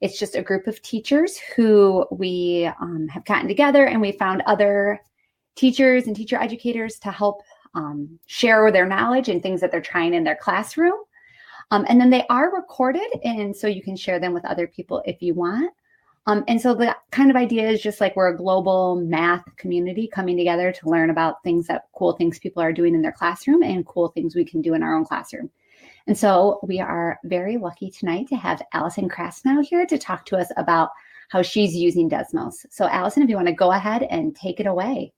It's just a group of teachers who we um, have gotten together and we found other teachers and teacher educators to help um, share their knowledge and things that they're trying in their classroom. Um, and then they are recorded, and so you can share them with other people if you want. Um, and so the kind of idea is just like we're a global math community coming together to learn about things that cool things people are doing in their classroom and cool things we can do in our own classroom. And so we are very lucky tonight to have Allison Krasnow here to talk to us about how she's using Desmos. So Allison, if you want to go ahead and take it away.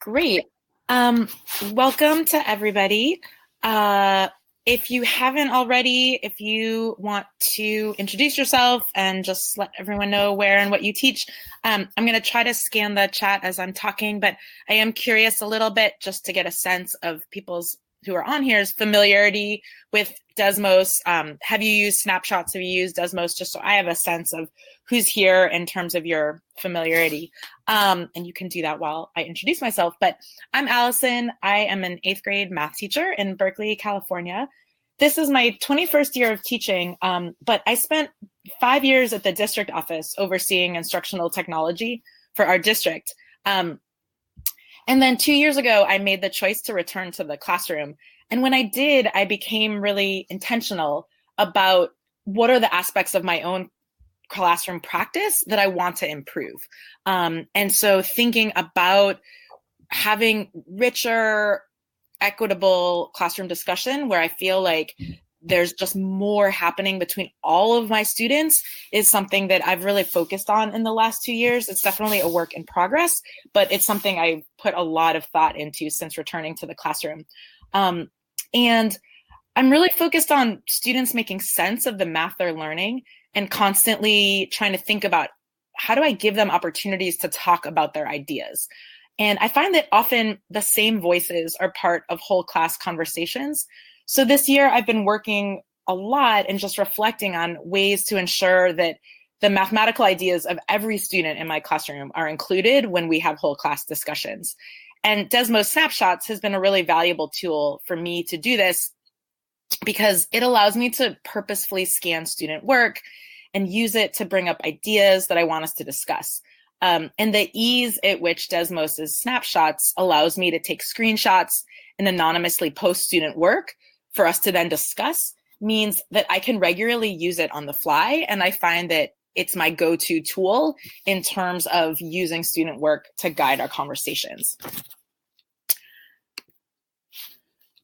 Great. Um, welcome to everybody. Uh, if you haven't already, if you want to introduce yourself and just let everyone know where and what you teach, um, I'm going to try to scan the chat as I'm talking, but I am curious a little bit just to get a sense of people's who are on here's familiarity with Desmos. Um, have you used snapshots? Have you used Desmos? Just so I have a sense of who's here in terms of your familiarity. Um, and you can do that while I introduce myself. But I'm Allison. I am an eighth grade math teacher in Berkeley, California. This is my 21st year of teaching, um, but I spent five years at the district office overseeing instructional technology for our district. Um, and then two years ago, I made the choice to return to the classroom. And when I did, I became really intentional about what are the aspects of my own classroom practice that I want to improve. Um, and so thinking about having richer, equitable classroom discussion where I feel like there's just more happening between all of my students is something that I've really focused on in the last two years. It's definitely a work in progress, but it's something I put a lot of thought into since returning to the classroom. Um, and I'm really focused on students making sense of the math they're learning and constantly trying to think about how do I give them opportunities to talk about their ideas. And I find that often the same voices are part of whole class conversations. So this year I've been working a lot and just reflecting on ways to ensure that the mathematical ideas of every student in my classroom are included when we have whole class discussions. And Desmos Snapshots has been a really valuable tool for me to do this because it allows me to purposefully scan student work and use it to bring up ideas that I want us to discuss. Um, and the ease at which Desmos's snapshots allows me to take screenshots and anonymously post student work for us to then discuss means that I can regularly use it on the fly. And I find that it's my go to tool in terms of using student work to guide our conversations.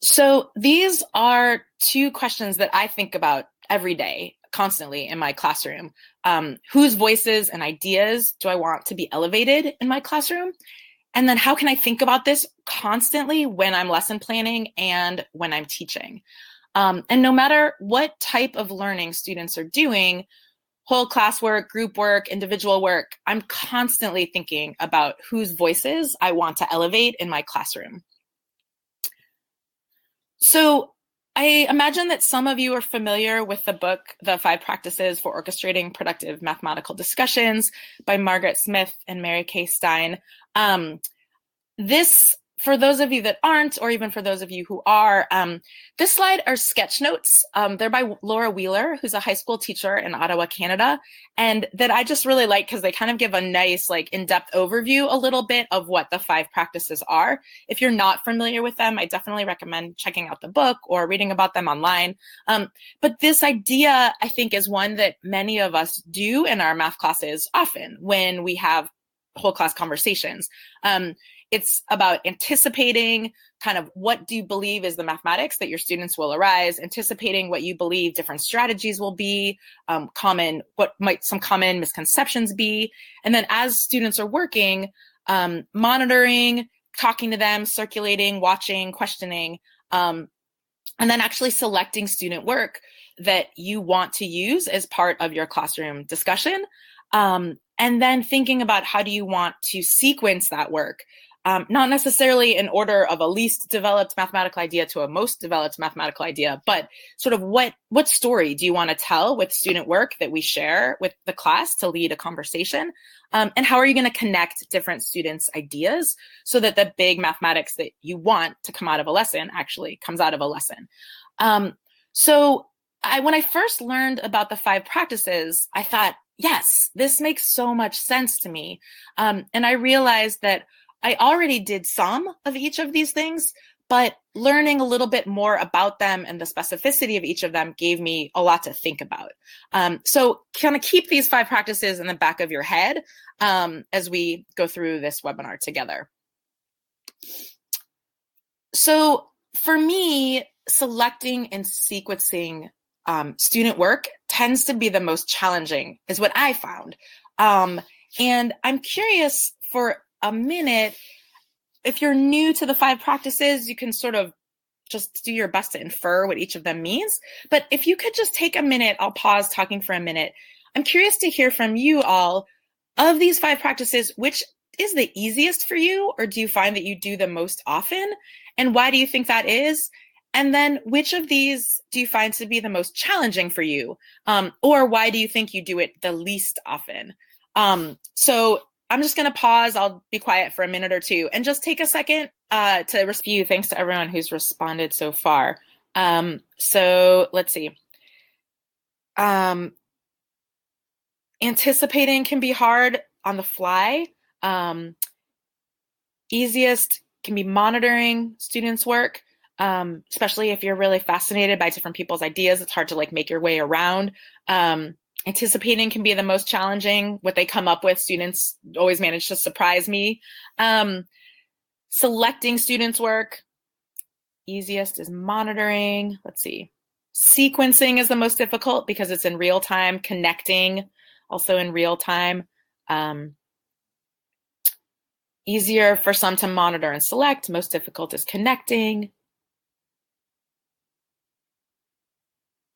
So these are two questions that I think about every day, constantly in my classroom. Um, whose voices and ideas do I want to be elevated in my classroom? And then how can I think about this constantly when I'm lesson planning and when I'm teaching? Um, and no matter what type of learning students are doing, whole class work, group work, individual work, I'm constantly thinking about whose voices I want to elevate in my classroom. So I imagine that some of you are familiar with the book, The Five Practices for Orchestrating Productive Mathematical Discussions by Margaret Smith and Mary Kay Stein. Um, this for those of you that aren't, or even for those of you who are, um, this slide are sketch notes. Um, they're by Laura Wheeler, who's a high school teacher in Ottawa, Canada, and that I just really like because they kind of give a nice, like, in-depth overview a little bit of what the five practices are. If you're not familiar with them, I definitely recommend checking out the book or reading about them online. Um, but this idea, I think, is one that many of us do in our math classes often when we have whole class conversations. Um, it's about anticipating kind of what do you believe is the mathematics that your students will arise anticipating what you believe different strategies will be um, common what might some common misconceptions be. And then as students are working um, monitoring talking to them circulating watching questioning um, and then actually selecting student work that you want to use as part of your classroom discussion um, and then thinking about how do you want to sequence that work um, not necessarily in order of a least developed mathematical idea to a most developed mathematical idea, but sort of what what story do you want to tell with student work that we share with the class to lead a conversation, um, and how are you going to connect different students' ideas so that the big mathematics that you want to come out of a lesson actually comes out of a lesson. Um, so I when I first learned about the five practices, I thought, yes, this makes so much sense to me. Um, and I realized that I already did some of each of these things, but learning a little bit more about them and the specificity of each of them gave me a lot to think about. Um, so, kind of keep these five practices in the back of your head um, as we go through this webinar together. So, for me, selecting and sequencing um, student work tends to be the most challenging, is what I found. Um, and I'm curious for a minute if you're new to the five practices, you can sort of just do your best to infer what each of them means. But if you could just take a minute, I'll pause talking for a minute. I'm curious to hear from you all of these five practices, which is the easiest for you, or do you find that you do the most often? And why do you think that is? And then which of these do you find to be the most challenging for you? Um, or why do you think you do it the least often? Um, so I'm just going to pause. I'll be quiet for a minute or two and just take a second uh, to review. Thanks to everyone who's responded so far. Um, so let's see. Um, anticipating can be hard on the fly. Um, easiest can be monitoring students' work, um, especially if you're really fascinated by different people's ideas. It's hard to like make your way around. Um, anticipating can be the most challenging. What they come up with, students always manage to surprise me. Um, selecting students' work, easiest is monitoring. Let's see. Sequencing is the most difficult because it's in real time, connecting also in real time. Um, easier for some to monitor and select, most difficult is connecting.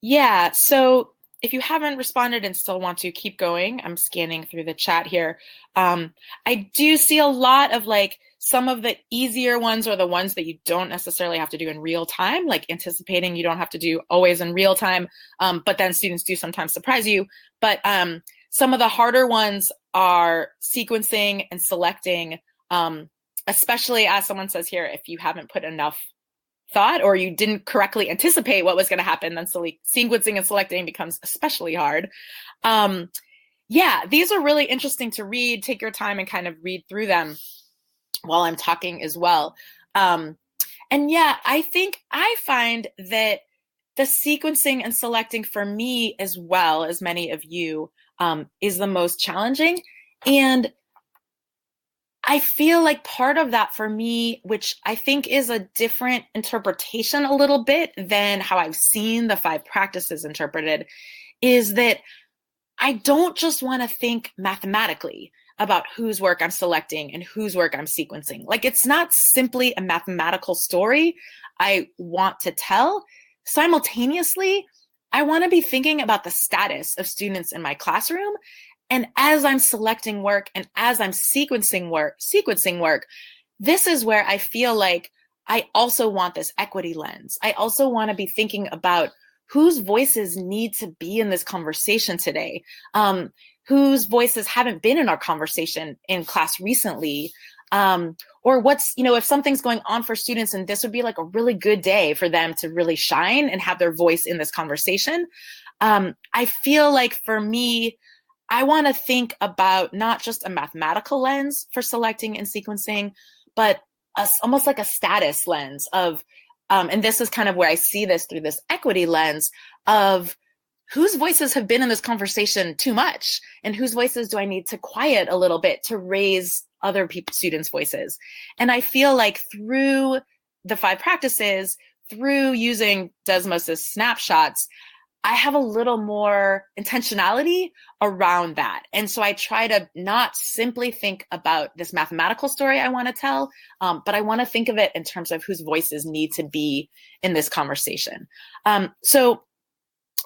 Yeah, so if you haven't responded and still want to keep going, I'm scanning through the chat here. Um, I do see a lot of like some of the easier ones or the ones that you don't necessarily have to do in real time, like anticipating you don't have to do always in real time, um, but then students do sometimes surprise you. But um, some of the harder ones are sequencing and selecting, um, especially as someone says here, if you haven't put enough thought or you didn't correctly anticipate what was going to happen, then sequencing and selecting becomes especially hard. Um, yeah, these are really interesting to read. Take your time and kind of read through them while I'm talking as well. Um, and yeah, I think I find that the sequencing and selecting for me as well as many of you um, is the most challenging. And I feel like part of that for me, which I think is a different interpretation a little bit than how I've seen the five practices interpreted, is that I don't just want to think mathematically about whose work I'm selecting and whose work I'm sequencing. Like it's not simply a mathematical story I want to tell. Simultaneously, I want to be thinking about the status of students in my classroom and as I'm selecting work and as I'm sequencing work, sequencing work, this is where I feel like I also want this equity lens. I also want to be thinking about whose voices need to be in this conversation today, um, whose voices haven't been in our conversation in class recently, um, or what's you know if something's going on for students and this would be like a really good day for them to really shine and have their voice in this conversation. Um, I feel like for me, I want to think about not just a mathematical lens for selecting and sequencing, but a, almost like a status lens of, um, and this is kind of where I see this through this equity lens of whose voices have been in this conversation too much and whose voices do I need to quiet a little bit to raise other people, students' voices. And I feel like through the five practices, through using Desmos's snapshots, I have a little more intentionality around that. And so I try to not simply think about this mathematical story I want to tell, um, but I want to think of it in terms of whose voices need to be in this conversation. Um, so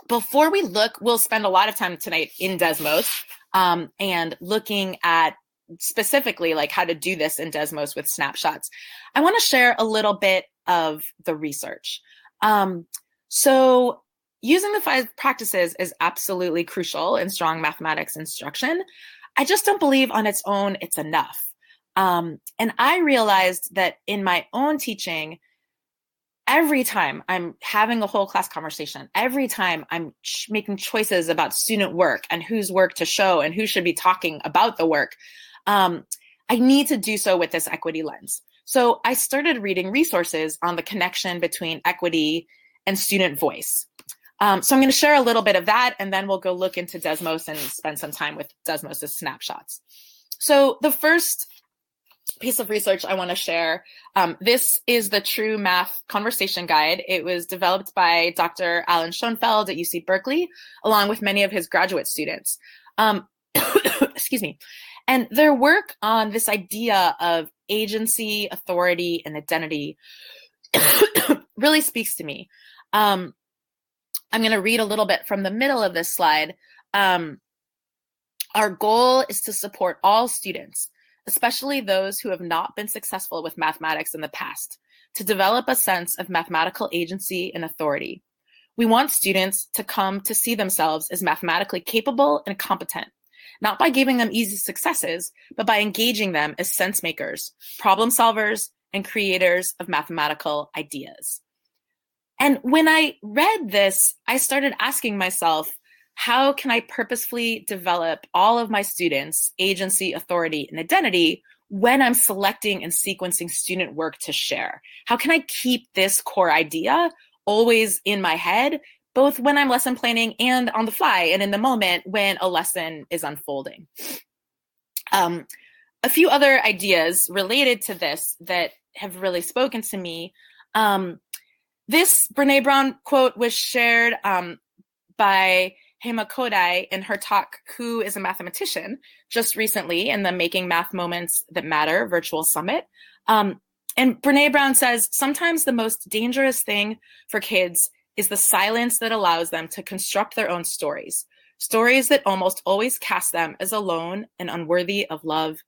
before we look, we'll spend a lot of time tonight in Desmos um, and looking at specifically like how to do this in Desmos with snapshots. I want to share a little bit of the research. Um, so using the five practices is absolutely crucial in strong mathematics instruction. I just don't believe on its own it's enough. Um, and I realized that in my own teaching, every time I'm having a whole class conversation, every time I'm ch- making choices about student work and whose work to show and who should be talking about the work, um, I need to do so with this equity lens. So I started reading resources on the connection between equity and student voice. Um, so I'm going to share a little bit of that, and then we'll go look into Desmos and spend some time with Desmos' snapshots. So the first piece of research I want to share. Um, this is the TRU Math Conversation Guide. It was developed by Dr. Alan Schoenfeld at UC Berkeley, along with many of his graduate students. Um, excuse me. And their work on this idea of agency, authority, and identity really speaks to me. Um, I'm going to read a little bit from the middle of this slide. Um, our goal is to support all students, especially those who have not been successful with mathematics in the past, to develop a sense of mathematical agency and authority. We want students to come to see themselves as mathematically capable and competent, not by giving them easy successes, but by engaging them as sense makers, problem solvers, and creators of mathematical ideas. And when I read this, I started asking myself, how can I purposefully develop all of my students' agency, authority, and identity when I'm selecting and sequencing student work to share? How can I keep this core idea always in my head, both when I'm lesson planning and on the fly and in the moment when a lesson is unfolding? Um, a few other ideas related to this that have really spoken to me. Um, this Brene Brown quote was shared um, by Hema Khodai in her talk, Who is a Mathematician, just recently in the Making Math Moments That Matter virtual summit. Um, and Brene Brown says sometimes the most dangerous thing for kids is the silence that allows them to construct their own stories, stories that almost always cast them as alone and unworthy of love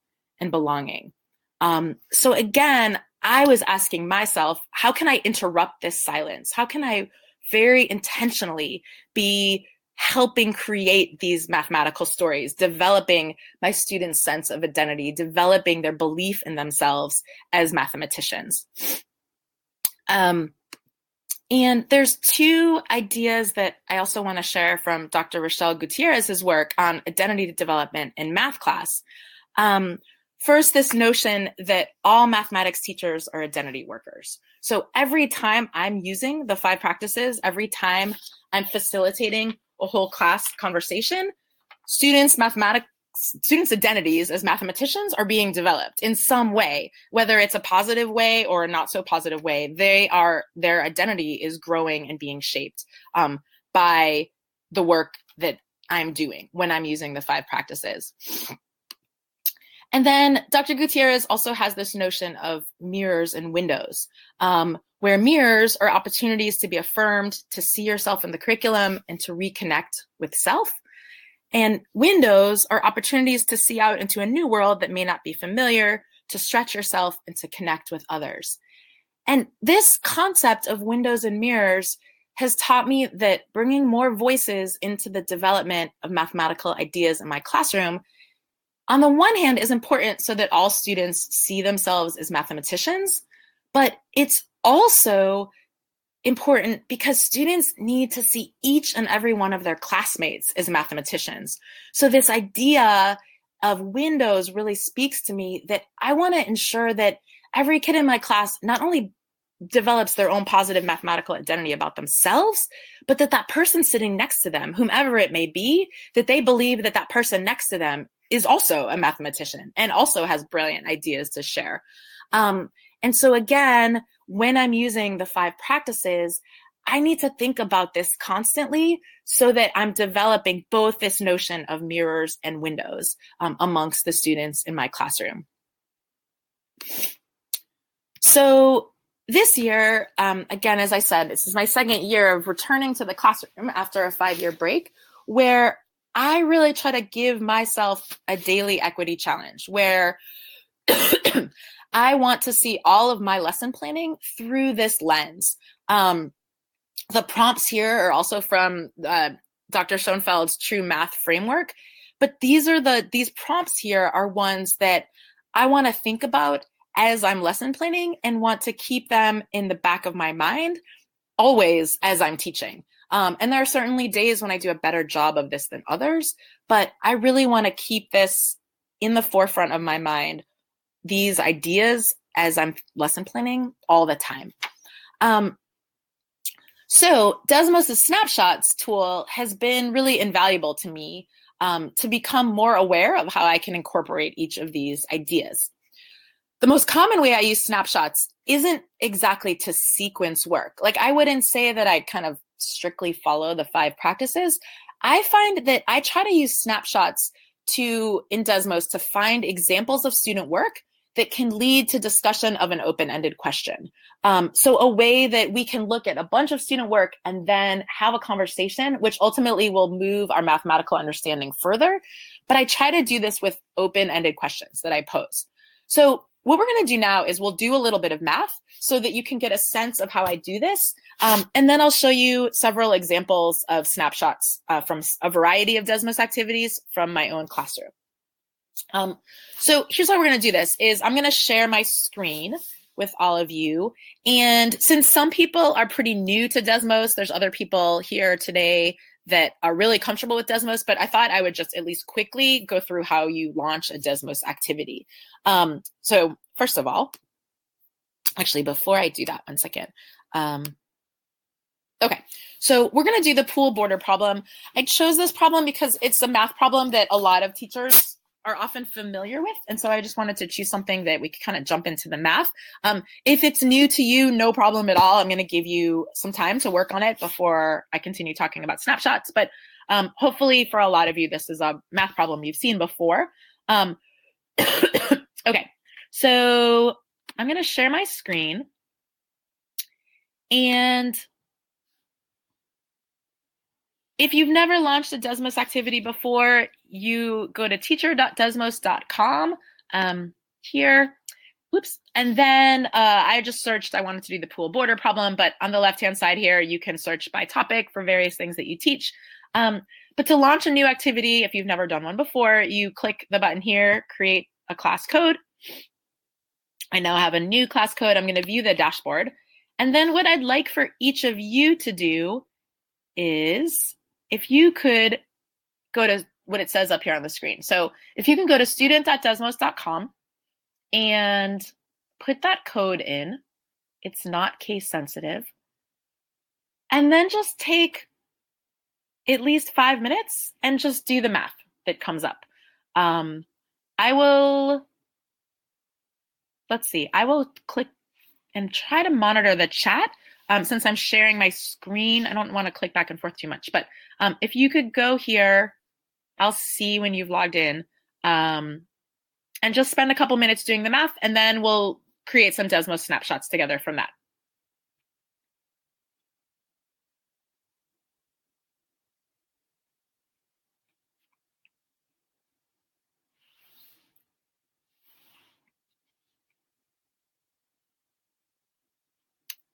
and belonging. Um, so again, I was asking myself, how can I interrupt this silence? How can I very intentionally be helping create these mathematical stories, developing my students' sense of identity, developing their belief in themselves as mathematicians? Um, and there's two ideas that I also want to share from Dr. Rochelle Gutierrez's work on identity development in math class. Um, First, this notion that all mathematics teachers are identity workers. So every time I'm using the five practices, every time I'm facilitating a whole class conversation, students' mathematics students' identities as mathematicians are being developed in some way, whether it's a positive way or a not so positive way. They are their identity is growing and being shaped um, by the work that I'm doing when I'm using the five practices. And then Dr. Gutierrez also has this notion of mirrors and windows, um, where mirrors are opportunities to be affirmed, to see yourself in the curriculum, and to reconnect with self. And windows are opportunities to see out into a new world that may not be familiar, to stretch yourself, and to connect with others. And this concept of windows and mirrors has taught me that bringing more voices into the development of mathematical ideas in my classroom on the one hand is important so that all students see themselves as mathematicians, but it's also important because students need to see each and every one of their classmates as mathematicians. So this idea of windows really speaks to me that I want to ensure that every kid in my class not only develops their own positive mathematical identity about themselves but that that person sitting next to them whomever it may be that they believe that that person next to them is also a mathematician and also has brilliant ideas to share. Um, and so, again, when I'm using the five practices, I need to think about this constantly so that I'm developing both this notion of mirrors and windows um, amongst the students in my classroom. So, this year, um, again, as I said, this is my second year of returning to the classroom after a five year break, where I really try to give myself a daily equity challenge where I want to see all of my lesson planning through this lens. Um, the prompts here are also from uh, Dr. Schoenfeld's TRU Math Framework, but these are the these prompts here are ones that I want to think about as I'm lesson planning and want to keep them in the back of my mind always as I'm teaching. Um, and there are certainly days when I do a better job of this than others, but I really want to keep this in the forefront of my mind, these ideas as I'm lesson planning all the time. Um, so Desmos' snapshots tool has been really invaluable to me um, to become more aware of how I can incorporate each of these ideas. The most common way I use snapshots isn't exactly to sequence work. Like I wouldn't say that I kind of strictly follow the five practices. I find that I try to use snapshots to in Desmos to find examples of student work that can lead to discussion of an open-ended question. Um, so a way that we can look at a bunch of student work and then have a conversation, which ultimately will move our mathematical understanding further. But I try to do this with open-ended questions that I pose. So what we're going to do now is we'll do a little bit of math so that you can get a sense of how I do this. Um, and then I'll show you several examples of snapshots uh, from a variety of Desmos activities from my own classroom. Um, so here's how we're going to do this is I'm going to share my screen with all of you. And since some people are pretty new to Desmos, there's other people here today that are really comfortable with Desmos, but I thought I would just at least quickly go through how you launch a Desmos activity. Um, so first of all, actually, before I do that, one second. Um, okay, so we're going to do the pool border problem. I chose this problem because it's a math problem that a lot of teachers are often familiar with. And so I just wanted to choose something that we could kind of jump into the math. Um, if it's new to you, no problem at all. I'm going to give you some time to work on it before I continue talking about snapshots. But um, hopefully, for a lot of you, this is a math problem you've seen before. Um, okay, so I'm going to share my screen. And if you've never launched a Desmos activity before, you go to teacher.desmos.com um, here. Oops. And then uh, I just searched, I wanted to do the pool border problem, but on the left hand side here, you can search by topic for various things that you teach. Um, but to launch a new activity, if you've never done one before, you click the button here, create a class code. I now have a new class code. I'm going to view the dashboard. And then what I'd like for each of you to do is if you could go to what it says up here on the screen. So if you can go to student.desmos.com and put that code in, it's not case sensitive. And then just take at least five minutes and just do the math that comes up. Um, I will, let's see, I will click and try to monitor the chat. Um, since I'm sharing my screen, I don't want to click back and forth too much, but um, if you could go here I'll see when you've logged in. Um, and just spend a couple minutes doing the math, and then we'll create some Desmos snapshots together from that.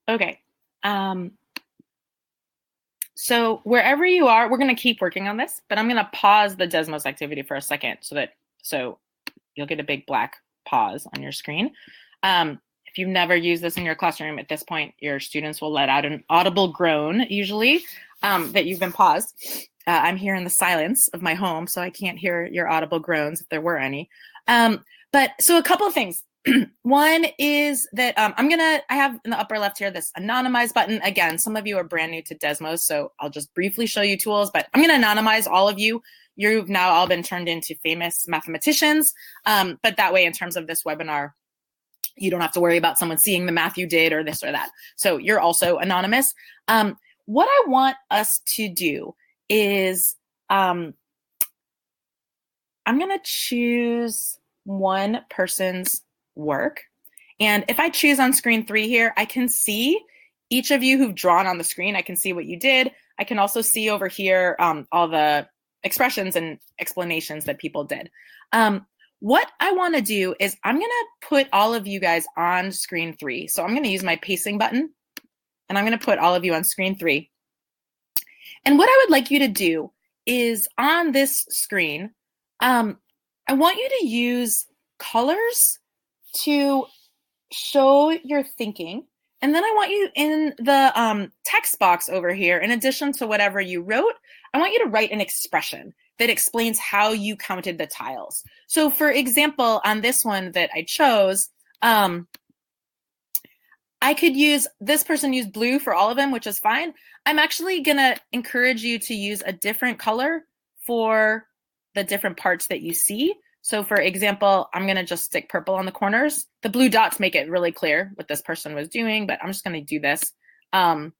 Okay. Um, so wherever you are, we're going to keep working on this, but I'm going to pause the Desmos activity for a second so that so you'll get a big black pause on your screen. Um, if you've never used this in your classroom at this point, your students will let out an audible groan usually um, that you've been paused. Uh, I'm here in the silence of my home, so I can't hear your audible groans if there were any. Um, but so a couple of things. One is that um, I'm gonna, I have in the upper left here this anonymize button. Again, some of you are brand new to Desmos, so I'll just briefly show you tools, but I'm gonna anonymize all of you. You've now all been turned into famous mathematicians. Um, but that way, in terms of this webinar, you don't have to worry about someone seeing the math you did or this or that. So you're also anonymous. Um, what I want us to do is um, I'm to choose one person's work. And if I choose on screen three here, I can see each of you who've drawn on the screen. I can see what you did. I can also see over here um, all the expressions and explanations that people did. Um, what I want to do is I'm going to put all of you guys on screen three. So I'm going to use my pacing button and I'm going to put all of you on screen three. And what I would like you to do is on this screen, um, I want you to use colors to show your thinking. And then I want you in the um, text box over here, in addition to whatever you wrote, I want you to write an expression that explains how you counted the tiles. So, for example, on this one that I chose, um, I could use this person used blue for all of them, which is fine. I'm actually going to encourage you to use a different color for the different parts that you see. So, for example, I'm going to just stick purple on the corners. The blue dots make it really clear what this person was doing, but I'm just going to do this. Um,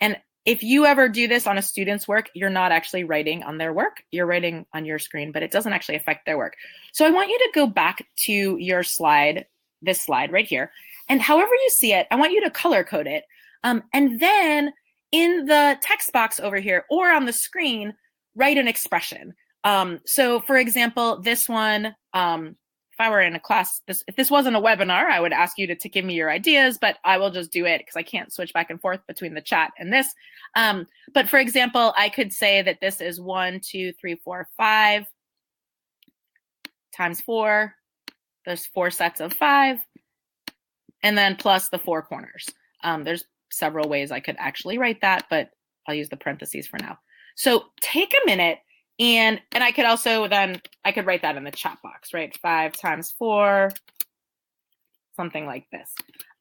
and if you ever do this on a student's work, you're not actually writing on their work. You're writing on your screen, but it doesn't actually affect their work. So I want you to go back to your slide, this slide right here. And however you see it, I want you to color code it. Um, and then in the text box over here or on the screen, write an expression. Um, so for example, this one, um, if I were in a class, this, if this wasn't a webinar, I would ask you to, to give me your ideas, but I will just do it because I can't switch back and forth between the chat and this. Um, but for example, I could say that this is one, two, three, four, five times four. There's four sets of five, and then plus the four corners. Um, there's several ways I could actually write that, but I'll use the parentheses for now. So take a minute and and I could also then I could write that in the chat box, right? Five times four, something like this.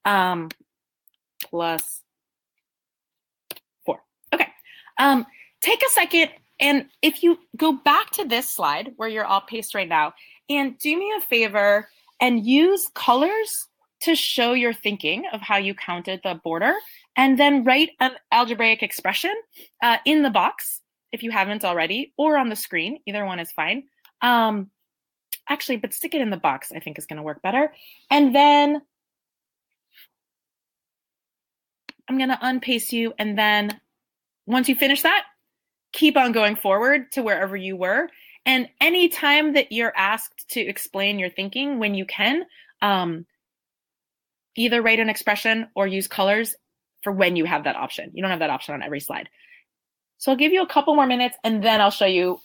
Um, plus four. Okay. Um, take a second and if you go back to this slide where you're all paced right now, and do me a favor and use colors to show your thinking of how you counted the border, and then write an algebraic expression uh, in the box if you haven't already, or on the screen. Either one is fine. Um, actually, but stick it in the box, I think is going to work better. And then I'm going to unpace you. And then once you finish that, keep on going forward to wherever you were. And anytime that you're asked to explain your thinking when you can, um, either write an expression or use colors for when you have that option. You don't have that option on every slide. So I'll give you a couple more minutes and then I'll show you.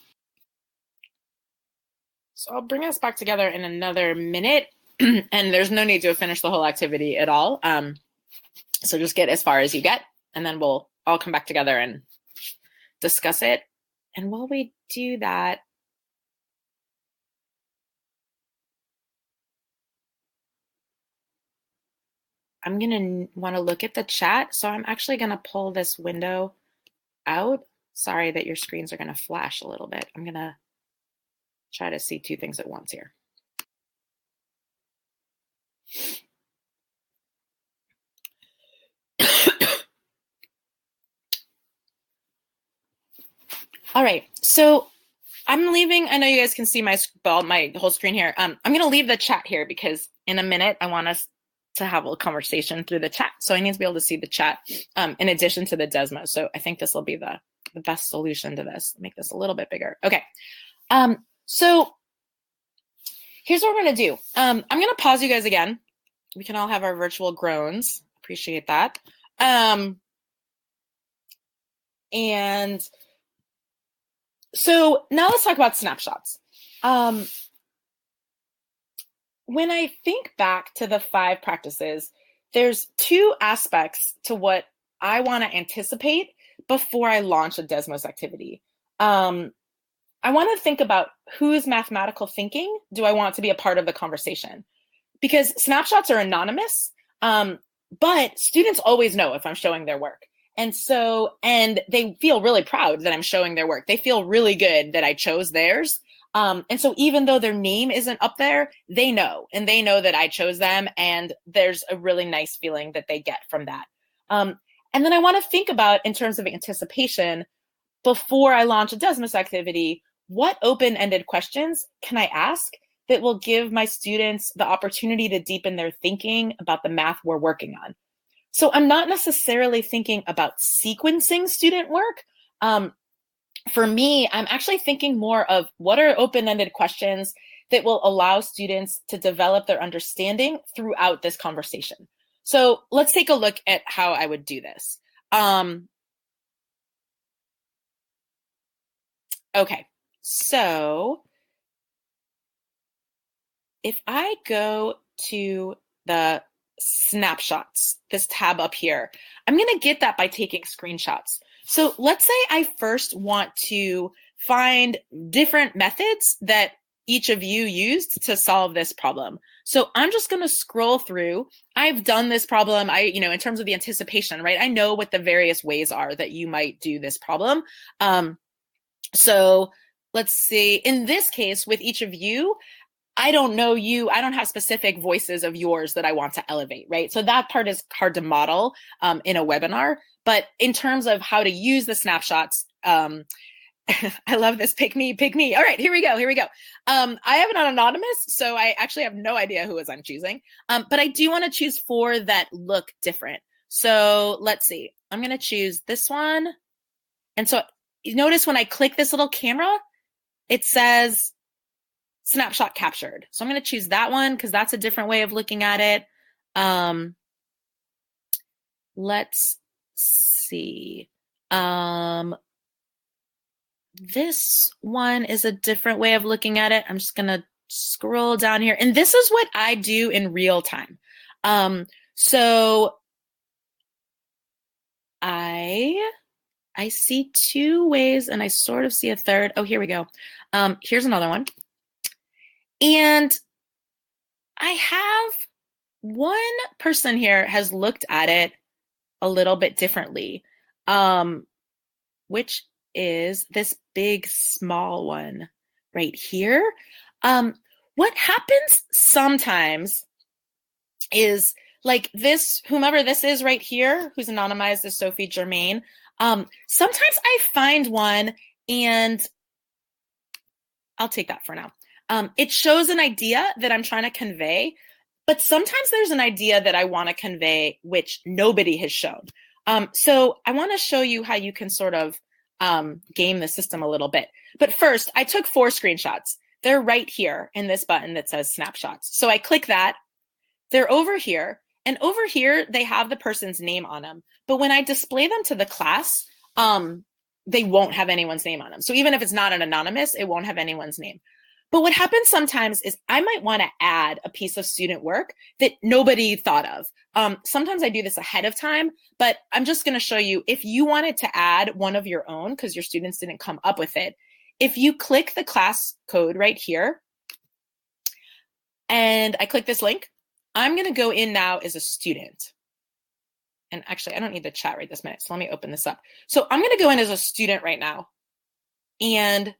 So I'll bring us back together in another minute. and there's no need to finish the whole activity at all. Um, so just get as far as you get, and then we'll all come back together and discuss it. And while we do that, I'm going to want to look at the chat. So I'm actually going to pull this window out. Sorry that your screens are going to flash a little bit. I'm going to try to see two things at once here. All right, so I'm leaving. I know you guys can see my my whole screen here. Um, I'm going to leave the chat here because in a minute I want us to have a conversation through the chat. So I need to be able to see the chat um, in addition to the Desmo. So I think this will be the, the best solution to this. Make this a little bit bigger. Okay. Um, so here's what we're going to do. Um, I'm going to pause you guys again. We can all have our virtual groans. Appreciate that. Um, and so now let's talk about snapshots. Um, when I think back to the five practices, there's two aspects to what I want to anticipate before I launch a Desmos activity. Um, I want to think about whose mathematical thinking do I want to be a part of the conversation? Because snapshots are anonymous, um, but students always know if I'm showing their work. And so, and they feel really proud that I'm showing their work. They feel really good that I chose theirs. Um, and so even though their name isn't up there, they know and they know that I chose them. And there's a really nice feeling that they get from that. Um, and then I want to think about in terms of anticipation before I launch a Desmos activity, what open ended questions can I ask that will give my students the opportunity to deepen their thinking about the math we're working on? So I'm not necessarily thinking about sequencing student work. Um, for me, I'm actually thinking more of what are open ended questions that will allow students to develop their understanding throughout this conversation. So let's take a look at how I would do this. Um, okay, so if I go to the snapshots, this tab up here. I'm going to get that by taking screenshots. So let's say I first want to find different methods that each of you used to solve this problem. So I'm just going to scroll through. I've done this problem. I, you know, in terms of the anticipation, right? I know what the various ways are that you might do this problem. Um, so let's see. In this case, with each of you, I don't know you. I don't have specific voices of yours that I want to elevate, right? So that part is hard to model um, in a webinar. But in terms of how to use the snapshots, um, I love this. Pick me, pick me. All right, here we go. Here we go. Um, I have an anonymous, so I actually have no idea who is I'm choosing. Um, but I do want to choose four that look different. So let's see. I'm going to choose this one. And so notice when I click this little camera, it says snapshot captured. So I'm going to choose that one because that's a different way of looking at it. Um, let's see. Um, this one is a different way of looking at it. I'm just going to scroll down here. And this is what I do in real time. Um, so I I see two ways and I sort of see a third. Oh, here we go. Um, here's another one. And I have one person here has looked at it a little bit differently, um, which is this big small one right here. Um, what happens sometimes is like this, whomever this is right here, who's anonymized as Sophie Germain. Um, sometimes I find one and I'll take that for now. Um, it shows an idea that I'm trying to convey, but sometimes there's an idea that I want to convey which nobody has shown. Um, so I want to show you how you can sort of um, game the system a little bit. But first, I took four screenshots. They're right here in this button that says snapshots. So I click that. They're over here. And over here, they have the person's name on them. But when I display them to the class, um, they won't have anyone's name on them. So even if it's not an anonymous, it won't have anyone's name. But what happens sometimes is I might want to add a piece of student work that nobody thought of. Um, sometimes I do this ahead of time, but I'm just going to show you if you wanted to add one of your own because your students didn't come up with it. If you click the class code right here and I click this link, I'm going to go in now as a student. And actually, I don't need the chat right this minute. So let me open this up. So I'm going to go in as a student right now. And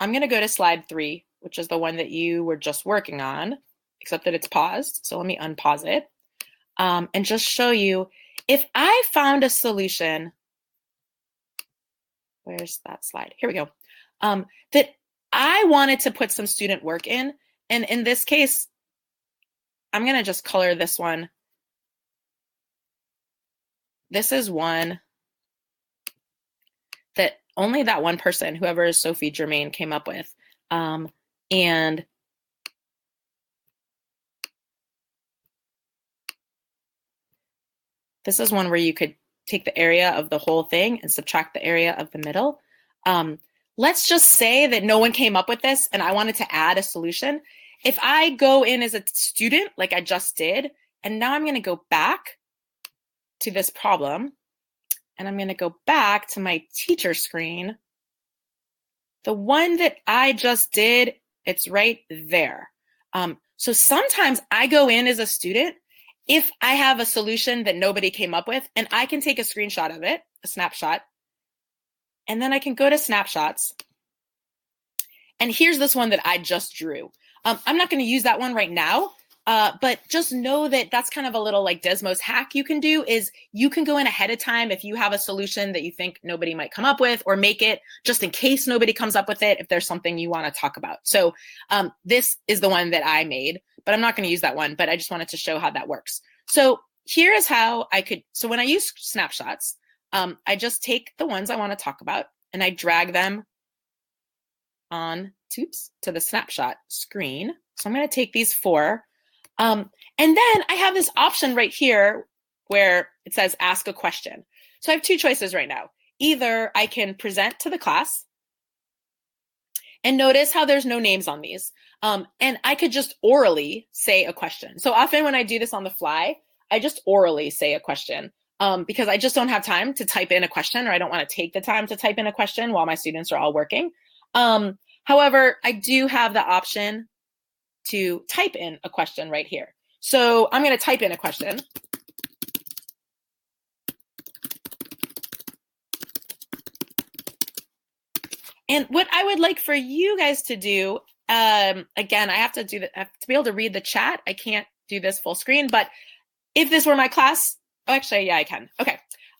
I'm going to go to slide three, which is the one that you were just working on, except that it's paused. So let me unpause it um, and just show you if I found a solution. Where's that slide? Here we go. Um, that I wanted to put some student work in. And in this case, I'm going to just color this one. This is one only that one person, whoever is Sophie Germain, came up with. Um, and this is one where you could take the area of the whole thing and subtract the area of the middle. Um, let's just say that no one came up with this and I wanted to add a solution. If I go in as a student, like I just did, and now I'm going to go back to this problem and I'm going to go back to my teacher screen. The one that I just did, it's right there. Um, so sometimes I go in as a student if I have a solution that nobody came up with, and I can take a screenshot of it, a snapshot, and then I can go to snapshots. And here's this one that I just drew. Um, I'm not going to use that one right now uh, but just know that that's kind of a little like Desmos hack you can do is you can go in ahead of time if you have a solution that you think nobody might come up with or make it just in case nobody comes up with it if there's something you want to talk about. So um, this is the one that I made, but I'm not going to use that one, but I just wanted to show how that works. So here is how I could, so when I use snapshots, um, I just take the ones I want to talk about and I drag them on oops, to the snapshot screen. So I'm going to take these four um, and then I have this option right here where it says ask a question. So I have two choices right now. Either I can present to the class, And notice how there's no names on these. Um, and I could just orally say a question. So often when I do this on the fly, I just orally say a question um, because I just don't have time to type in a question or I don't want to take the time to type in a question while my students are all working. Um, however, I do have the option to type in a question right here. So I'm going to type in a question. And what I would like for you guys to do, um, again, I have to do that, to be able to read the chat. I can't do this full screen, but if this were my class, oh, actually, yeah, I can. Okay.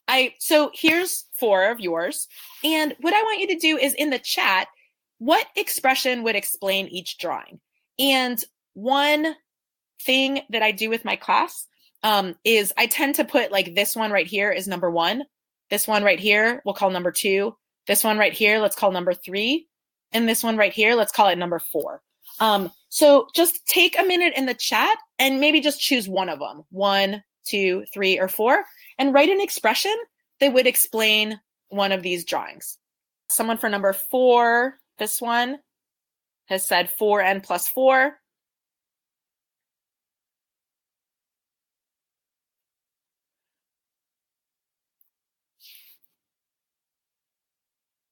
I, so here's four of yours. And what I want you to do is in the chat, what expression would explain each drawing? And one thing that I do with my class um, is I tend to put like this one right here is number one. This one right here, we'll call number two. This one right here, let's call number three. And this one right here, let's call it number four. Um, so just take a minute in the chat and maybe just choose one of them one, two, three, or four and write an expression that would explain one of these drawings. Someone for number four, this one has said 4n plus 4.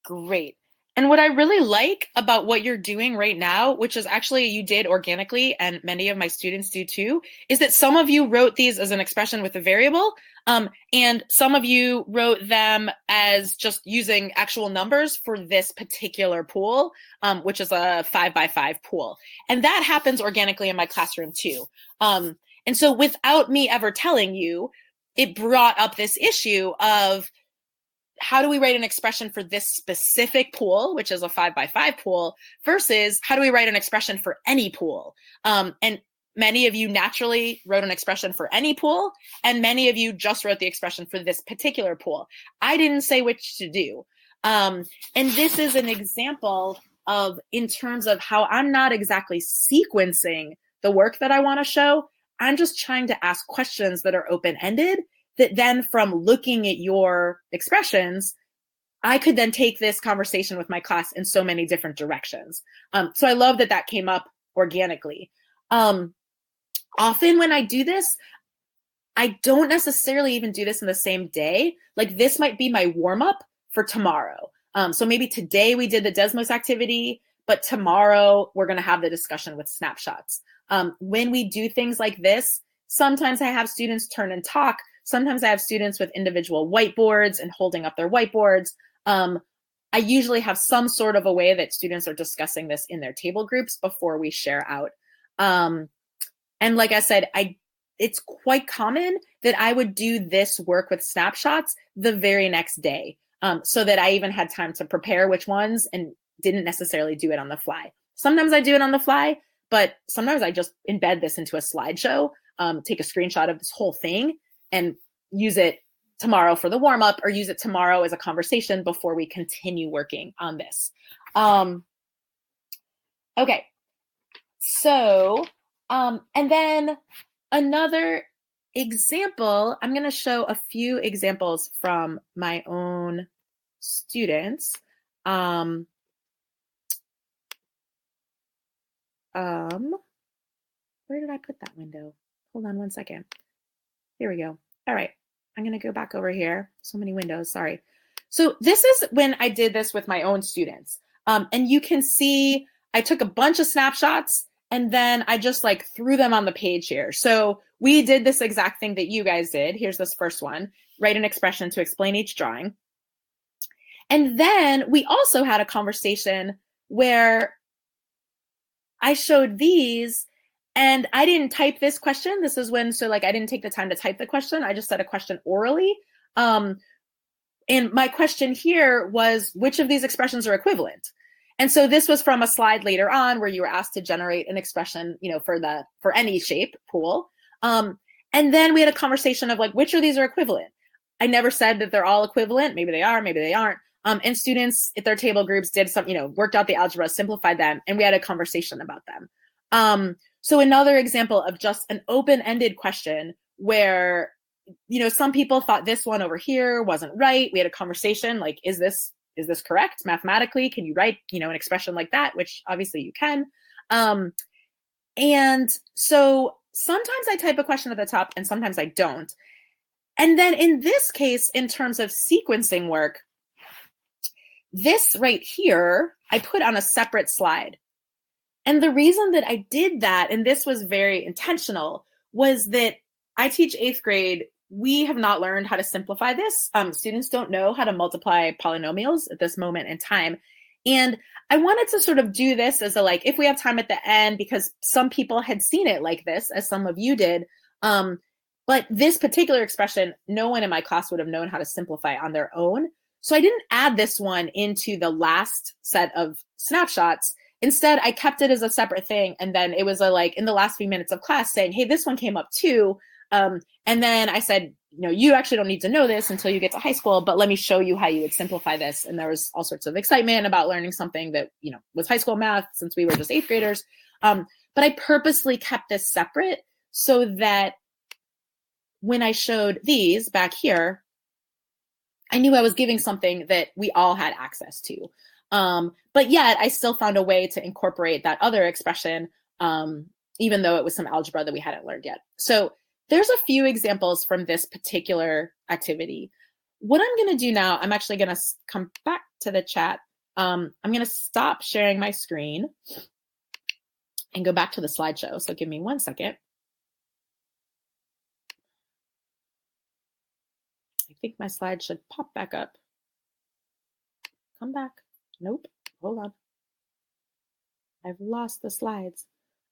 Great. And what I really like about what you're doing right now, which is actually you did organically, and many of my students do too, is that some of you wrote these as an expression with a variable, um, and some of you wrote them as just using actual numbers for this particular pool, um, which is a five by five pool. And that happens organically in my classroom too. Um, and so without me ever telling you, it brought up this issue of how do we write an expression for this specific pool, which is a five by five pool, versus how do we write an expression for any pool? Um, and many of you naturally wrote an expression for any pool, and many of you just wrote the expression for this particular pool. I didn't say which to do. Um, and this is an example of, in terms of how I'm not exactly sequencing the work that I want to show. I'm just trying to ask questions that are open ended that then from looking at your expressions, I could then take this conversation with my class in so many different directions. Um, so I love that that came up organically. Um, often when I do this, I don't necessarily even do this in the same day. Like this might be my warm up for tomorrow. Um, so maybe today we did the Desmos activity, but tomorrow we're going to have the discussion with snapshots. Um, when we do things like this, sometimes I have students turn and talk Sometimes I have students with individual whiteboards and holding up their whiteboards. Um, I usually have some sort of a way that students are discussing this in their table groups before we share out. Um, and like I said, I it's quite common that I would do this work with snapshots the very next day, um, so that I even had time to prepare which ones and didn't necessarily do it on the fly. Sometimes I do it on the fly, but sometimes I just embed this into a slideshow, um, take a screenshot of this whole thing, and use it tomorrow for the warm up or use it tomorrow as a conversation before we continue working on this. Um, okay. So, um, and then another example, I'm going to show a few examples from my own students. Um, um, where did I put that window? Hold on one second. Here we go. All right. I'm going to go back over here. So many windows. Sorry. So this is when I did this with my own students. Um, and you can see I took a bunch of snapshots and then I just like threw them on the page here. So we did this exact thing that you guys did. Here's this first one write an expression to explain each drawing. And then we also had a conversation where I showed these and I didn't type this question. This is when, so like I didn't take the time to type the question. I just said a question orally. Um, and my question here was which of these expressions are equivalent? And so this was from a slide later on where you were asked to generate an expression, you know, for the for any shape pool. Um, and then we had a conversation of like which of these are equivalent. I never said that they're all equivalent. Maybe they are, maybe they aren't. Um, and students at their table groups did some, you know, worked out the algebra, simplified them, and we had a conversation about them. Um, so another example of just an open-ended question where you know some people thought this one over here wasn't right. We had a conversation like is this is this correct mathematically? Can you write, you know, an expression like that? Which obviously you can. Um, and so sometimes I type a question at the top and sometimes I don't. And then in this case, in terms of sequencing work, this right here, I put on a separate slide. And the reason that I did that, and this was very intentional, was that I teach eighth grade. We have not learned how to simplify this. Um, students don't know how to multiply polynomials at this moment in time. And I wanted to sort of do this as a like, if we have time at the end, because some people had seen it like this, as some of you did. Um, but this particular expression, no one in my class would have known how to simplify on their own. So I didn't add this one into the last set of snapshots. Instead, I kept it as a separate thing. And then it was a like in the last few minutes of class saying, hey, this one came up too. Um, and then I said, you know, you actually don't need to know this until you get to high school, but let me show you how you would simplify this. And there was all sorts of excitement about learning something that, you know, was high school math since we were just eighth graders. Um, but I purposely kept this separate so that when I showed these back here, I knew I was giving something that we all had access to. Um, but yet I still found a way to incorporate that other expression, um, even though it was some algebra that we hadn't learned yet. So there's a few examples from this particular activity. What I'm going to do now, I'm actually going to come back to the chat. Um, I'm going to stop sharing my screen and go back to the slideshow. So give me one second. I think my slide should pop back up. Come back. Nope. Hold on. I've lost the slides.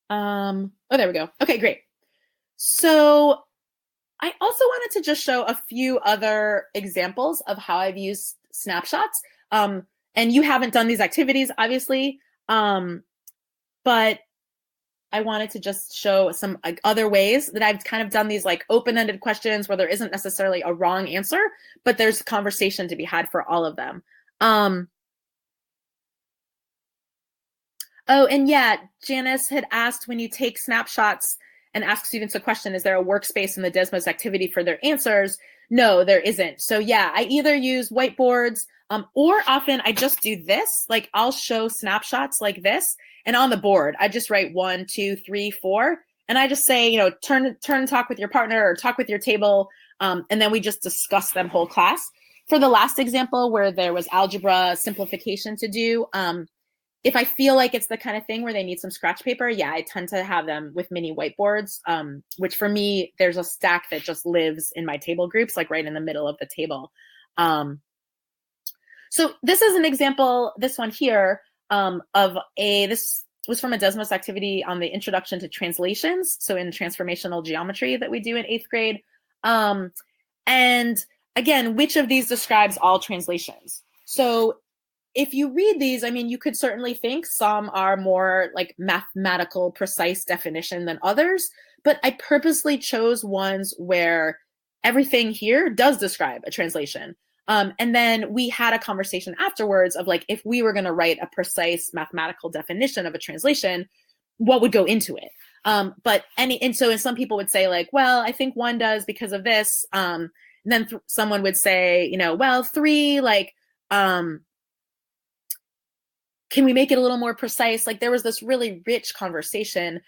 Um, oh, there we go. Okay, great. So I also wanted to just show a few other examples of how I've used snapshots. Um, and you haven't done these activities, obviously, um, but I wanted to just show some like, other ways that I've kind of done these like open-ended questions where there isn't necessarily a wrong answer, but there's conversation to be had for all of them. Um, oh, and yeah, Janice had asked when you take snapshots and ask students a question, is there a workspace in the Desmos activity for their answers? No, there isn't. So yeah, I either use whiteboards um, or often I just do this. Like I'll show snapshots like this and on the board, I just write one, two, three, four. And I just say, you know, turn, turn talk with your partner or talk with your table. Um, and then we just discuss them whole class. For the last example where there was algebra simplification to do, um, if I feel like it's the kind of thing where they need some scratch paper, yeah, I tend to have them with mini whiteboards. Um, which for me, there's a stack that just lives in my table groups, like right in the middle of the table. Um, so this is an example. This one here um, of a this was from a Desmos activity on the introduction to translations. So in transformational geometry that we do in eighth grade. Um, and again, which of these describes all translations? So if you read these, I mean, you could certainly think some are more like mathematical, precise definition than others, but I purposely chose ones where everything here does describe a translation. Um, and then we had a conversation afterwards of like, if we were going to write a precise mathematical definition of a translation, what would go into it? Um, but any, and so, and some people would say like, well, I think one does because of this. Um, and then th- someone would say, you know, well, three, like, um, can we make it a little more precise? Like there was this really rich conversation,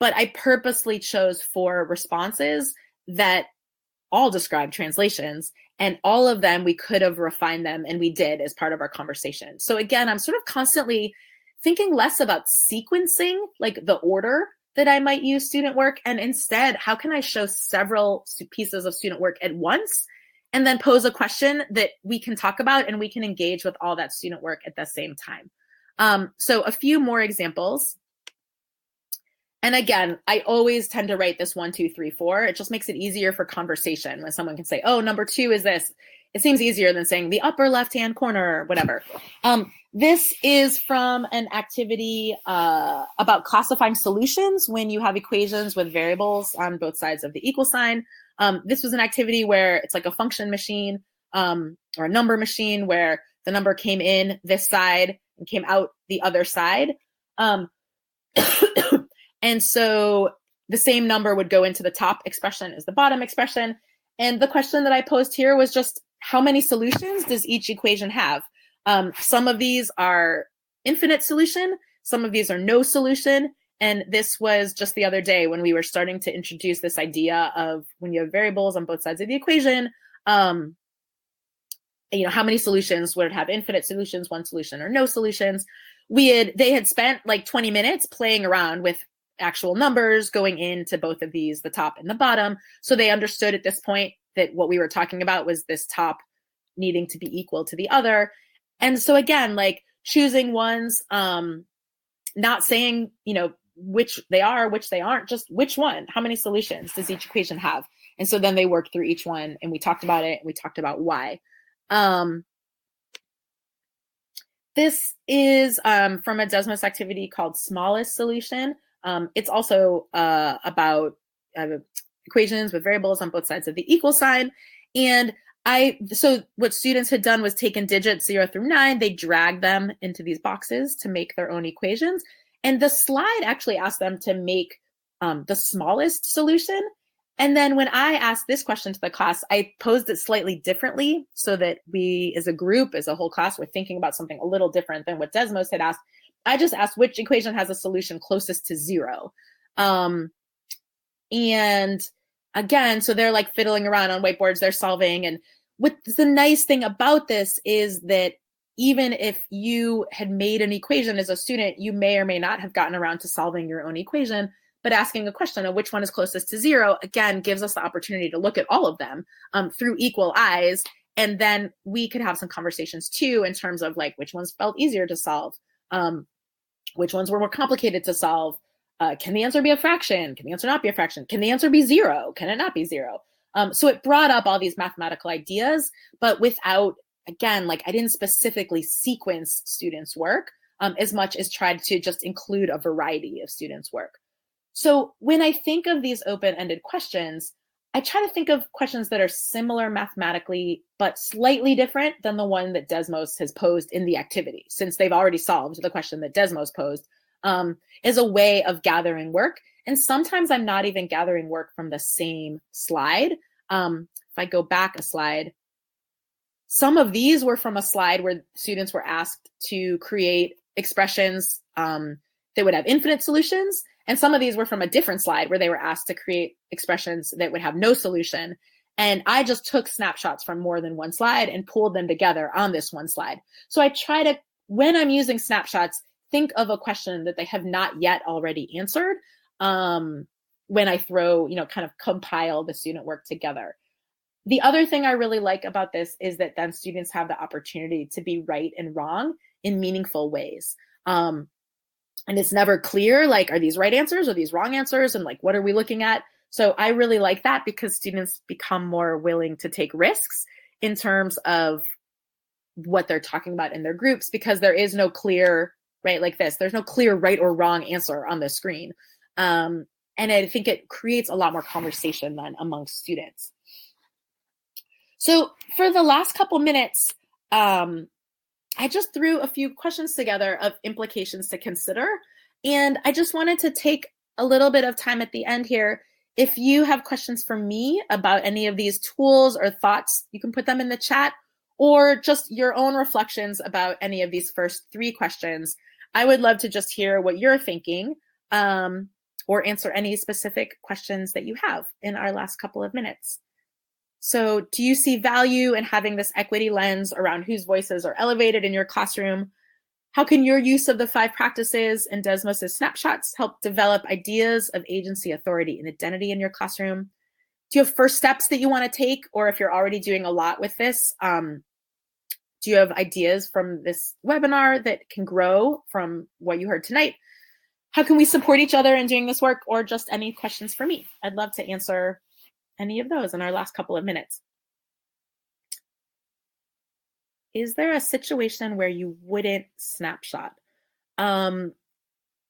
but I purposely chose four responses that all describe translations and all of them we could have refined them and we did as part of our conversation. So again, I'm sort of constantly thinking less about sequencing, like the order that I might use student work and instead how can I show several pieces of student work at once and then pose a question that we can talk about and we can engage with all that student work at the same time. Um, so a few more examples. And again, I always tend to write this one, two, three, four. It just makes it easier for conversation when someone can say, oh, number two is this. It seems easier than saying the upper left hand corner or whatever. Um, this is from an activity uh, about classifying solutions when you have equations with variables on both sides of the equal sign. Um, this was an activity where it's like a function machine um, or a number machine where the number came in this side and came out the other side. Um, and so the same number would go into the top expression as the bottom expression. And the question that I posed here was just how many solutions does each equation have? Um, some of these are infinite solution, some of these are no solution. And this was just the other day when we were starting to introduce this idea of when you have variables on both sides of the equation, um, you know, how many solutions would have infinite solutions, one solution, or no solutions? We had they had spent like 20 minutes playing around with actual numbers going into both of these, the top and the bottom. So they understood at this point that what we were talking about was this top needing to be equal to the other. And so again, like choosing ones, um, not saying, you know, which they are, which they aren't, just which one, how many solutions does each equation have? And so then they worked through each one and we talked about it and we talked about why. Um, this is um, from a Desmos activity called Smallest Solution. Um, it's also uh, about uh, equations with variables on both sides of the equal sign. And I so what students had done was taken digits zero through nine, they dragged them into these boxes to make their own equations. And the slide actually asked them to make um, the smallest solution. And then when I asked this question to the class, I posed it slightly differently so that we as a group, as a whole class, were thinking about something a little different than what Desmos had asked. I just asked which equation has a solution closest to zero. Um, and again, so they're like fiddling around on whiteboards, they're solving. And what the nice thing about this is that even if you had made an equation as a student, you may or may not have gotten around to solving your own equation. But asking a question of which one is closest to zero, again, gives us the opportunity to look at all of them um, through equal eyes. And then we could have some conversations too in terms of like which ones felt easier to solve, um, which ones were more complicated to solve, uh, can the answer be a fraction? Can the answer not be a fraction? Can the answer be zero? Can it not be zero? Um, so it brought up all these mathematical ideas, but without, again, like I didn't specifically sequence students' work um, as much as tried to just include a variety of students' work. So when I think of these open ended questions, I try to think of questions that are similar mathematically, but slightly different than the one that Desmos has posed in the activity, since they've already solved the question that Desmos posed um, is a way of gathering work. And sometimes I'm not even gathering work from the same slide. Um, if I go back a slide, some of these were from a slide where students were asked to create expressions um, that would have infinite solutions. And some of these were from a different slide where they were asked to create expressions that would have no solution. And I just took snapshots from more than one slide and pulled them together on this one slide. So I try to, when I'm using snapshots, think of a question that they have not yet already answered um, when I throw, you know, kind of compile the student work together. The other thing I really like about this is that then students have the opportunity to be right and wrong in meaningful ways. Um, and it's never clear, like, are these right answers? Are these wrong answers? And like, what are we looking at? So I really like that because students become more willing to take risks in terms of what they're talking about in their groups because there is no clear right? Like this. There's no clear right or wrong answer on the screen. Um, and I think it creates a lot more conversation then among students. So for the last couple minutes, um, I just threw a few questions together of implications to consider. And I just wanted to take a little bit of time at the end here. If you have questions for me about any of these tools or thoughts, you can put them in the chat or just your own reflections about any of these first three questions. I would love to just hear what you're thinking um, or answer any specific questions that you have in our last couple of minutes. So, do you see value in having this equity lens around whose voices are elevated in your classroom? How can your use of the five practices and Desmos' snapshots help develop ideas of agency, authority, and identity in your classroom? Do you have first steps that you want to take? Or if you're already doing a lot with this, um, do you have ideas from this webinar that can grow from what you heard tonight? How can we support each other in doing this work or just any questions for me? I'd love to answer any of those in our last couple of minutes. Is there a situation where you wouldn't snapshot? Um,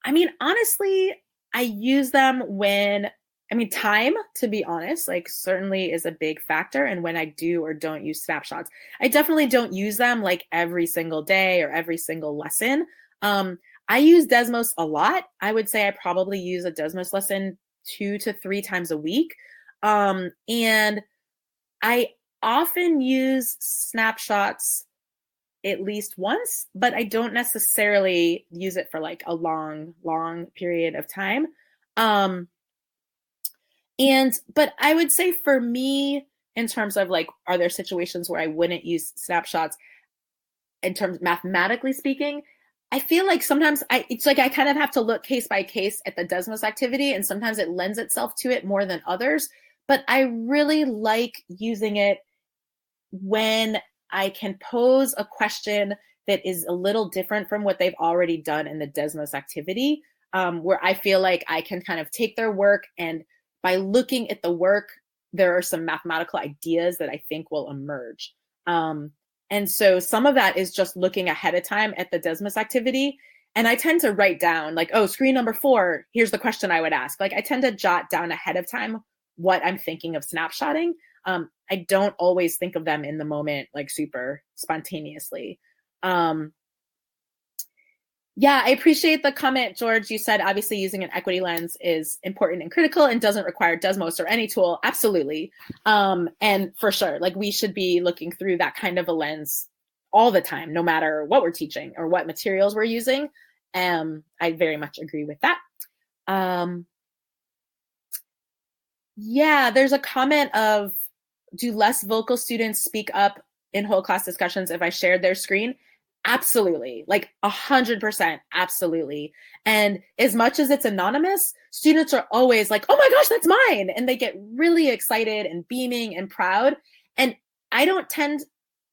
I mean, honestly, I use them when I mean, time, to be honest, like certainly is a big factor. And when I do or don't use snapshots, I definitely don't use them like every single day or every single lesson. Um, I use Desmos a lot. I would say I probably use a Desmos lesson two to three times a week. Um, and I often use snapshots at least once, but I don't necessarily use it for like a long, long period of time. Um, and, but I would say for me, in terms of like, are there situations where I wouldn't use snapshots in terms mathematically speaking? I feel like sometimes I it's like I kind of have to look case by case at the Desmos activity, and sometimes it lends itself to it more than others. But I really like using it when I can pose a question that is a little different from what they've already done in the Desmos activity, um, where I feel like I can kind of take their work and by looking at the work, there are some mathematical ideas that I think will emerge. Um, and so some of that is just looking ahead of time at the Desmos activity. And I tend to write down, like, oh, screen number four, here's the question I would ask. Like, I tend to jot down ahead of time what I'm thinking of snapshotting. Um, I don't always think of them in the moment, like super spontaneously. Um, yeah, I appreciate the comment, George. You said obviously using an equity lens is important and critical and doesn't require Desmos or any tool. Absolutely. Um, and for sure, like we should be looking through that kind of a lens all the time, no matter what we're teaching or what materials we're using. Um, I very much agree with that. Um, yeah, there's a comment of do less vocal students speak up in whole class discussions if I shared their screen? Absolutely. Like a hundred percent. Absolutely. And as much as it's anonymous, students are always like, oh my gosh, that's mine. And they get really excited and beaming and proud. And I don't tend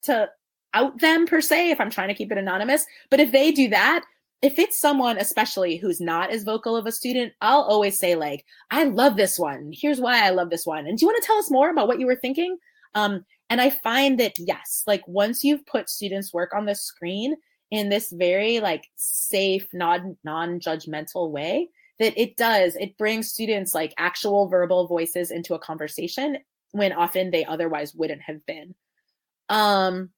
to out them per se if I'm trying to keep it anonymous. But if they do that, if it's someone especially who's not as vocal of a student, I'll always say like, I love this one. Here's why I love this one. And do you want to tell us more about what you were thinking? Um, and I find that, yes, like once you've put students' work on the screen in this very like safe, non non judgmental way, that it does, it brings students like actual verbal voices into a conversation when often they otherwise wouldn't have been. Um,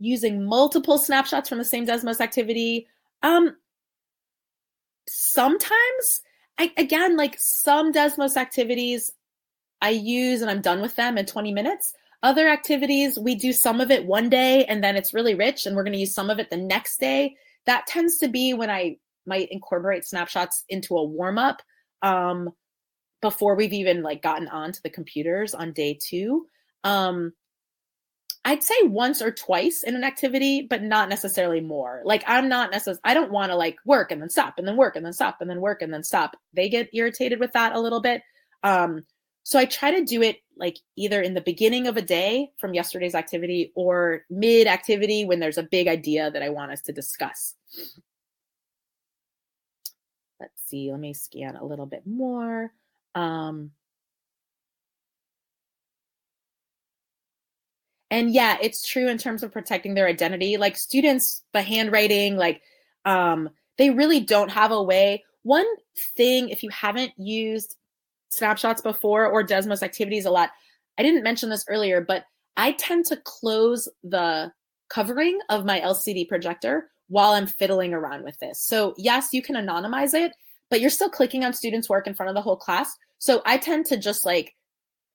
using multiple snapshots from the same Desmos activity. Um, sometimes, I, again, like some Desmos activities, I use and I'm done with them in 20 minutes. Other activities, we do some of it one day and then it's really rich and we're going to use some of it the next day. That tends to be when I might incorporate snapshots into a warm up um, before we've even like gotten onto the computers on day two. Um, I'd say once or twice in an activity, but not necessarily more. Like I'm not necessarily, I don't want to like work and then stop and then work and then stop and then work and then stop. They get irritated with that a little bit. Um, so I try to do it like either in the beginning of a day from yesterday's activity or mid activity when there's a big idea that I want us to discuss. Let's see, let me scan a little bit more. Um, and yeah, it's true in terms of protecting their identity. Like students, the handwriting, like um, they really don't have a way. One thing, if you haven't used snapshots before or Desmos activities a lot. I didn't mention this earlier, but I tend to close the covering of my LCD projector while I'm fiddling around with this. So, yes, you can anonymize it, but you're still clicking on students' work in front of the whole class. So, I tend to just like,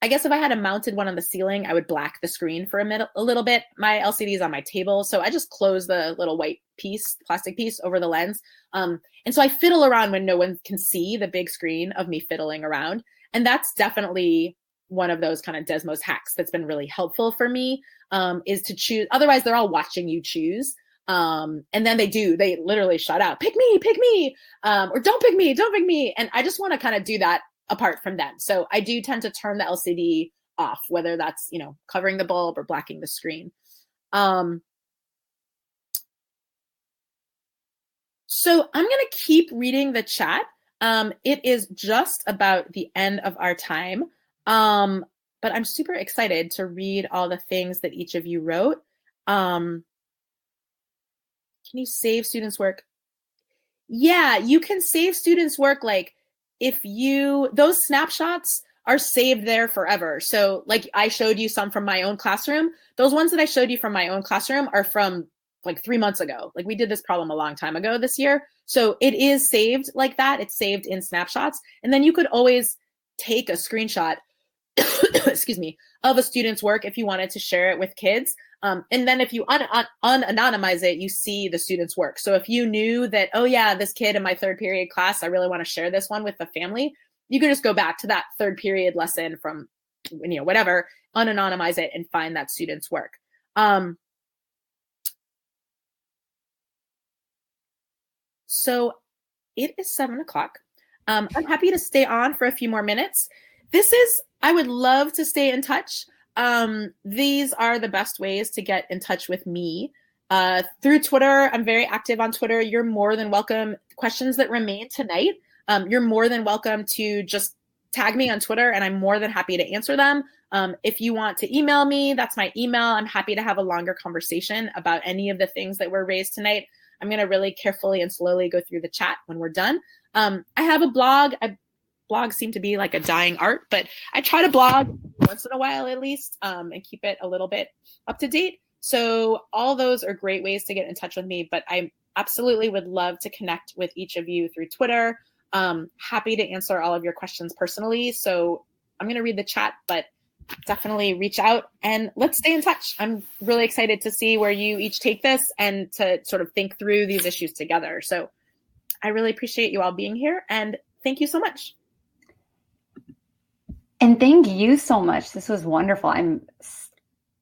I guess if I had a mounted one on the ceiling, I would black the screen for a, a little bit. My LCD is on my table, so I just close the little white piece, plastic piece over the lens. Um, and so I fiddle around when no one can see the big screen of me fiddling around. And that's definitely one of those kind of Desmos hacks that's been really helpful for me um, is to choose. Otherwise, they're all watching you choose. Um, and then they do, they literally shut out, pick me, pick me, um, or don't pick me, don't pick me. And I just want to kind of do that apart from them. So I do tend to turn the LCD off, whether that's, you know, covering the bulb or blacking the screen. Um, So I'm going to keep reading the chat. Um, it is just about the end of our time. Um, but I'm super excited to read all the things that each of you wrote. Um, can you save students' work? Yeah, you can save students' work like if you those snapshots are saved there forever. So like I showed you some from my own classroom. Those ones that I showed you from my own classroom are from like three months ago. Like we did this problem a long time ago this year. So it is saved like that. It's saved in snapshots. And then you could always take a screenshot. excuse me, of a student's work if you wanted to share it with kids. Um, and then if you un- un- unanonymize it, you see the student's work. So if you knew that, oh yeah, this kid in my third period class, I really want to share this one with the family, you can just go back to that third period lesson from, you know, whatever, unanonymize it and find that student's work. Um, so it is seven o'clock. Um, I'm happy to stay on for a few more minutes. This is, I would love to stay in touch. Um, these are the best ways to get in touch with me. Uh, through Twitter, I'm very active on Twitter. You're more than welcome. Questions that remain tonight, um, you're more than welcome to just tag me on Twitter, and I'm more than happy to answer them. Um, if you want to email me, that's my email. I'm happy to have a longer conversation about any of the things that were raised tonight. I'm going to really carefully and slowly go through the chat when we're done. Um, I have a blog. I, blogs seem to be like a dying art, but I try to blog once in a while at least um, and keep it a little bit up to date. So all those are great ways to get in touch with me. But I absolutely would love to connect with each of you through Twitter. Um, happy to answer all of your questions personally. So I'm going to read the chat, but definitely reach out and let's stay in touch. I'm really excited to see where you each take this and to sort of think through these issues together. So I really appreciate you all being here and thank you so much. And thank you so much. This was wonderful. I'm